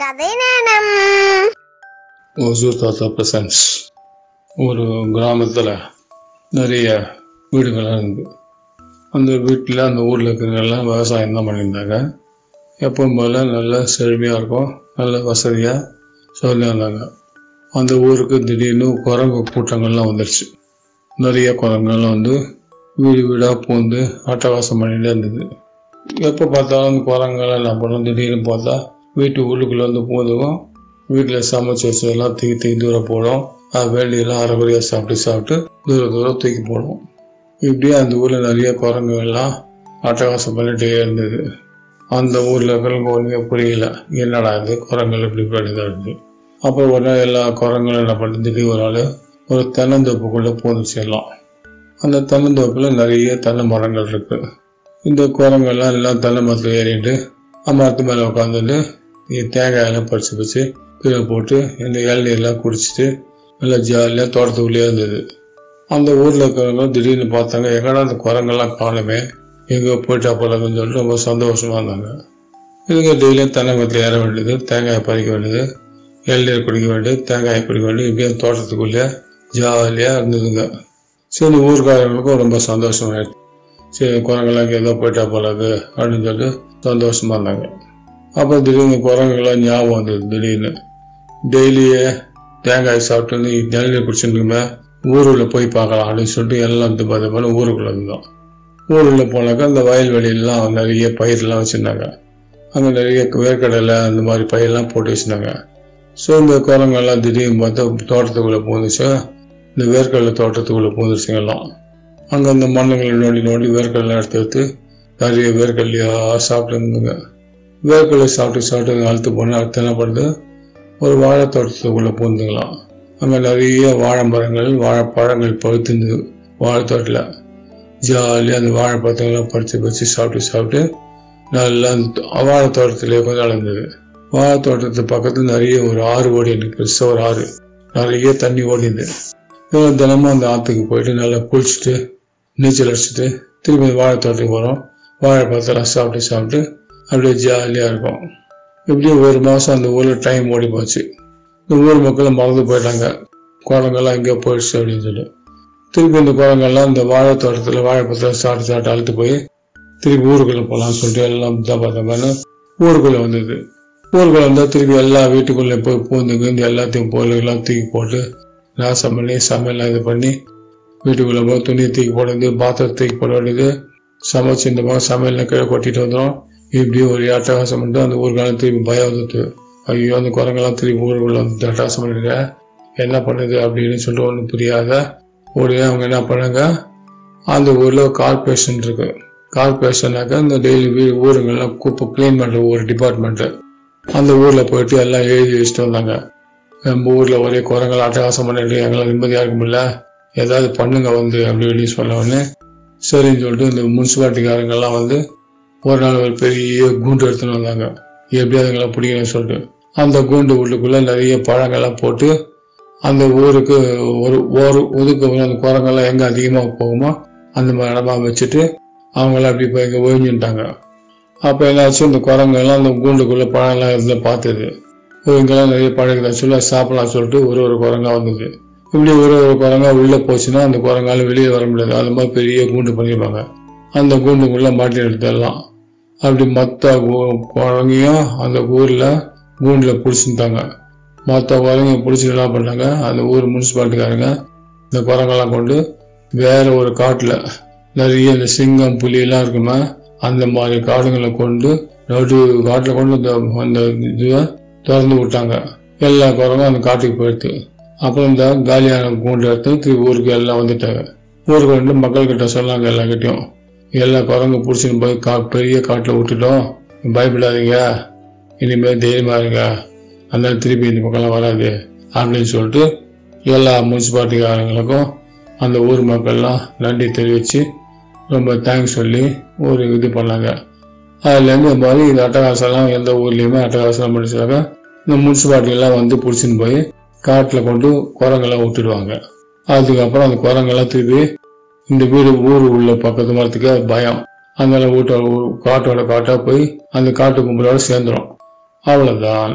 கதை நேரம் ஒசூர் தாத்தா பிரசன்ஸ். ஒரு கிராமத்தில் நிறைய வீடுகள்லாம் இருந்தது அந்த வீட்டில் அந்த ஊரில் இருக்கிறவங்கெல்லாம் விவசாயம் தான் பண்ணியிருந்தாங்க. எப்பவும் போல் நல்ல செழுமையாக இருக்கும் நல்ல வசதியாக சொல்லியிருந்தாங்க அந்த ஊருக்கு திடீர்னு குரங்கு கூட்டங்கள்லாம் வந்துடுச்சு நிறைய குரங்குகள்லாம் வந்து வீடு வீடாக பூந்து அட்டகாசம் பண்ணிகிட்டே இருந்தது. எப்போ பார்த்தாலும் அந்த குரங்குகள்லாம் என்ன பண்ணும் திடீர்னு பார்த்தா வீட்டு உள்ளுக்குள்ளே வந்து பூந்துக்கும் வீட்டில் சமைச்சு வச்சதெல்லாம் தூக்கி தூக்கி தூரம் போடும். அது வேண்டியெல்லாம் அரைக்குறையாக சாப்பிட்டு சாப்பிட்டு தூர தூரம் தூக்கி போடும். இப்படியே அந்த ஊரில் நிறைய குரங்குகள்லாம் அட்டகாசம் பண்ணிகிட்டே இருந்தது. அந்த ஊரில் இருக்கிறவங்க ஒன்றுமே புரியல. என்னடா இது? குரங்குகள் இப்படி பண்ணிதான் இருந்து அப்புறம் ஒரு நாள் எல்லா குரங்களும் என்ன பண்ணி திடீர் ஒரு நாள் ஒரு தென்னந்தோப்புக்குள்ளே பூந்துச்சு எல்லாம் அந்த தென்னந்தோப்பில் நிறைய தென்னை மரங்கள் இருக்குது இந்த குரங்கெல்லாம் எல்லாம் தென்னை மரத்தில் ஏறிட்டு மரத்து மேலே உட்காந்துட்டு தேங்காயெல்லாம் பறிச்சு பறித்து கீழே போட்டு இந்த இளநீர்லாம் குடிச்சிட்டு நல்லா ஜாலியாக தோட்டத்துக்குள்ளேயே இருந்தது. அந்த ஊரில் இருக்கிறவங்க திடீர்னு பார்த்தாங்க எங்கடா அந்த குரங்கெல்லாம் காணுமே? எங்கே போயிட்டா போலாங்கன்னு சொல்லிட்டு ரொம்ப சந்தோஷமாக இருந்தாங்க. இதுங்க டெய்லியும் தென்னை ஏற வேண்டியது தேங்காயை பறிக்க வேண்டியது இளநீர் குடிக்க வேண்டியது தேங்காயை குடிக்க வேண்டியது இப்படியே தோட்டத்துக்குள்ளேயே ஜாலியாக இருந்ததுங்க. சரி ஊர்க்காரங்களுக்கும் ரொம்ப சந்தோஷமாயிடுச்சு. சரி குரங்கெல்லாம் இங்கே ஏதோ போயிட்டா போலாது அப்படின்னு சொல்லிட்டு சந்தோஷமாக இருந்தாங்க. அப்புறம் திடீர்னு குரங்குகளாம் ஞாபகம் வந்தது திடீர்னு. டெய்லியே தேங்காய் சாப்பிட்டு இளநீர் குடிச்சுட்டுமே ஊருக்குள்ள போய் பார்க்கலாம் அப்படின்னு சொல்லிட்டு எல்லாம் இந்த பார்த்தப்ப ஊருக்குள்ள இருந்தோம். ஊருக்குள்ள போனாக்கா அந்த வயல்வெளியெல்லாம் நிறைய பயிரெலாம் வச்சுருந்தாங்க. அங்கே நிறைய வேர்க்கடலை அந்த மாதிரி பயிரெல்லாம் போட்டு வச்சுருந்தாங்க. ஸோ இந்த குரங்கெல்லாம் திடீர்னு பார்த்தா தோட்டத்துக்குள்ளே போந்துச்சு. இந்த வேர்க்கடலை தோட்டத்துக்குள்ளே போந்துருச்சுங்கெல்லாம் அங்கே அந்த மண்ணுங்களை நோண்டி நோண்டி வேர்க்கடலாம் எடுத்து எடுத்து நிறைய வேர்க்கடலையாக சாப்பிட்டுருந்துங்க வேர்க்கடலை சாப்பிட்டு சாப்பிட்டு அழுத்து போனால் அடுத்து என்ன பண்ணுறது ஒரு வாழை தோட்டத்துக்குள்ளே பூந்துங்களாம் அங்கே நிறைய வாழை மரங்கள் வாழைப்பழங்கள் பழுத்துருந்தது வாழைத்தோட்டில் ஜாலியாக அந்த வாழைப்பழத்தங்கள்லாம் பறித்து பறித்து சாப்பிட்டு சாப்பிட்டு நல்லா அந்த வாழை தோட்டத்திலே கொஞ்சம் நடந்தது வாழை தோட்டத்து பக்கத்தில் நிறைய ஒரு ஆறு ஓடி எனக்கு பெருசாக ஒரு ஆறு. நிறைய தண்ணி ஓடிந்து இவங்க தினமும் அந்த ஆற்றுக்கு போயிட்டு நல்லா குளிச்சுட்டு நீச்சல் அடிச்சுட்டு திரும்பி வாழை தோட்டத்துக்கு போகிறோம் வாழைப்பழத்தெல்லாம் சாப்பிட்டு சாப்பிட்டு அப்படியே ஜாலியாக இருக்கும் எப்படியும் ஒரு மாதம் அந்த ஊரில் டைம் ஓடி போச்சு. இந்த ஊர் மக்களும் மறந்து போயிட்டாங்க. குரங்கெல்லாம் எங்கேயோ போயிடுச்சு அப்படின்னு சொல்லி. திருப்பி இந்த குரங்கெல்லாம் இந்த வாழை தோட்டத்தில் வாழைப்பத்தில் சாப்பிட்டு சாப்பிட்டு அழுத்து போய் திருப்பி ஊருக்குள்ளே போகலாம்னு சொல்லிட்டு எல்லாம் தான் பார்த்தோம்னா ஊருக்குள்ளே வந்தது. ஊருக்குள்ளே வந்தால் திருப்பி எல்லா வீட்டுக்குள்ளே போய் பூந்து இந்த எல்லாத்தையும் பொருளெல்லாம் தூக்கி போட்டு நாசம் பண்ணி சமையல்லாம் இது பண்ணி வீட்டுக்குள்ளே போய் துணியை தூக்கி போட வேண்டியது பாத்திரம் தூக்கி போட வேண்டியது சமைச்சு இந்த மாதிரி சமையல்லாம் கீழே கொட்டிட்டு வந்துடும் இப்படி ஒரு அட்டகாசம் பண்ணிட்டு அந்த ஊருக்கான திருப்பி பயம் வந்துட்டு ஐயோ அந்த குரங்கெல்லாம் திருப்பி ஊருக்குள்ள வந்து அட்டகாசம் பண்ணிருக்க என்ன பண்ணுது அப்படின்னு சொல்லிட்டு ஒன்றும் புரியாத. உடனே அவங்க என்ன பண்ணாங்க? அந்த ஊரில் கார்பரேஷன் இருக்கு. கார்பரேஷனாக்கா இந்த டெய்லி வீ ஊருங்கெல்லாம் குப்பை க்ளீன் பண்ணுற ஒரு டிபார்ட்மெண்ட்டு அந்த ஊரில் போயிட்டு எல்லாம் எழுதி வச்சுட்டு வந்தாங்க. நம்ம ஊரில் ஒரே குரங்கள் அட்டகாசம் பண்ணிட்டு எங்களால் நிம்மதியாக இருக்க முடியல. ஏதாவது பண்ணுங்க வந்து அப்படி இப்படின்னு சொன்ன உடனே சரின்னு சொல்லிட்டு இந்த முனிசிபாலிட்டிக்காரங்கெல்லாம் வந்து ஒரு நாள் ஒரு பெரிய கூண்டு எடுத்துன்னு வந்தாங்க. எப்படி அதுங்களாம் பிடிக்கணும்னு சொல்லிட்டு. அந்த கூண்டு உள்ளுக்குள்ள நிறைய பழங்கள்லாம் போட்டு அந்த ஊருக்கு ஒரு ஒரு ஒதுக்கு அந்த குரங்கெல்லாம் எங்கே அதிகமாக போகுமோ அந்த மாதிரி இடமா வச்சுட்டு அவங்களாம் அப்படி போய் இங்கே ஒழிஞ்சுட்டாங்க. அப்போ என்னாச்சு? இந்த குரங்கெல்லாம் அந்த கூண்டுக்குள்ளே பழம்லாம் இதில் பார்த்தது. இங்கெல்லாம் நிறைய பழகுதா சொல்ல சாப்பிடலாம் சொல்லிட்டு ஒரு ஒரு குரங்கா வந்தது. இப்படி ஒரு ஒரு குரங்கா உள்ளே போச்சுன்னா அந்த குரங்கால வெளியே வர முடியாது. அந்த மாதிரி பெரிய கூண்டு பண்ணியிருப்பாங்க. அந்த கூண்டுக்குள்ளே மாட்டி எடுத்துடலாம். அப்படி மற்ற குழந்தையும் அந்த ஊரில் கூண்டில் பிடிச்சிருந்தாங்க. மற்ற குரங்க பிடிச்சிட்டு என்ன பண்ணாங்க? அந்த ஊர் முனிசிபாலிட்டிக்காரங்க இந்த குரங்கெல்லாம் கொண்டு வேற ஒரு காட்டில் நிறைய இந்த சிங்கம் புலியெல்லாம் இருக்குமே அந்த மாதிரி காடுங்களை கொண்டு நடு காட்டில் கொண்டு இந்த அந்த இதுவை திறந்து விட்டாங்க. எல்லா குரங்கும் அந்த காட்டுக்கு போயிடுது அப்புறம் இந்த காலியான கூண்டு எடுத்து ஊருக்கு எல்லாம் வந்துட்டாங்க. ஊருக்கு வந்து மக்கள்கிட்ட சொன்னாங்க எல்லாக்கிட்டையும் எல்லா குரங்கு பிடிச்சின்னு போய் கா பெரிய காட்டில் விட்டுட்டோம். பயப்படாதீங்க. இனிமேல் தைரியமாக இருங்க. அதனால திருப்பி இந்த பக்கம்லாம் வராது. அப்படின்னு சொல்லிட்டு எல்லா முனிசிபாலிட்டிக்காரங்களுக்கும் அந்த ஊர் மக்கள்லாம் நன்றி தெரிவித்து ரொம்ப தேங்க்ஸ் சொல்லி ஒரு இது பண்ணாங்க. அதுலேருந்து மாதிரி இந்த அட்டகாசம்லாம் எந்த ஊர்லேயுமே அட்டகாசம் முடிச்சாங்க இந்த முனிசிபாலிட்டிலாம் வந்து பிடிச்சின்னு போய் காட்டில் கொண்டு குரங்கெல்லாம் விட்டுடுவாங்க. அதுக்கப்புறம் அந்த குரங்கெல்லாம் திருப்பி இந்த வீடு ஊர் உள்ள பக்கத்து மரத்துக்கு பயம். அதனால வீட்டோட காட்டோட காட்டா போய் அந்த காட்டு கும்பலோட சேர்ந்துடும் அவ்வளவுதான்.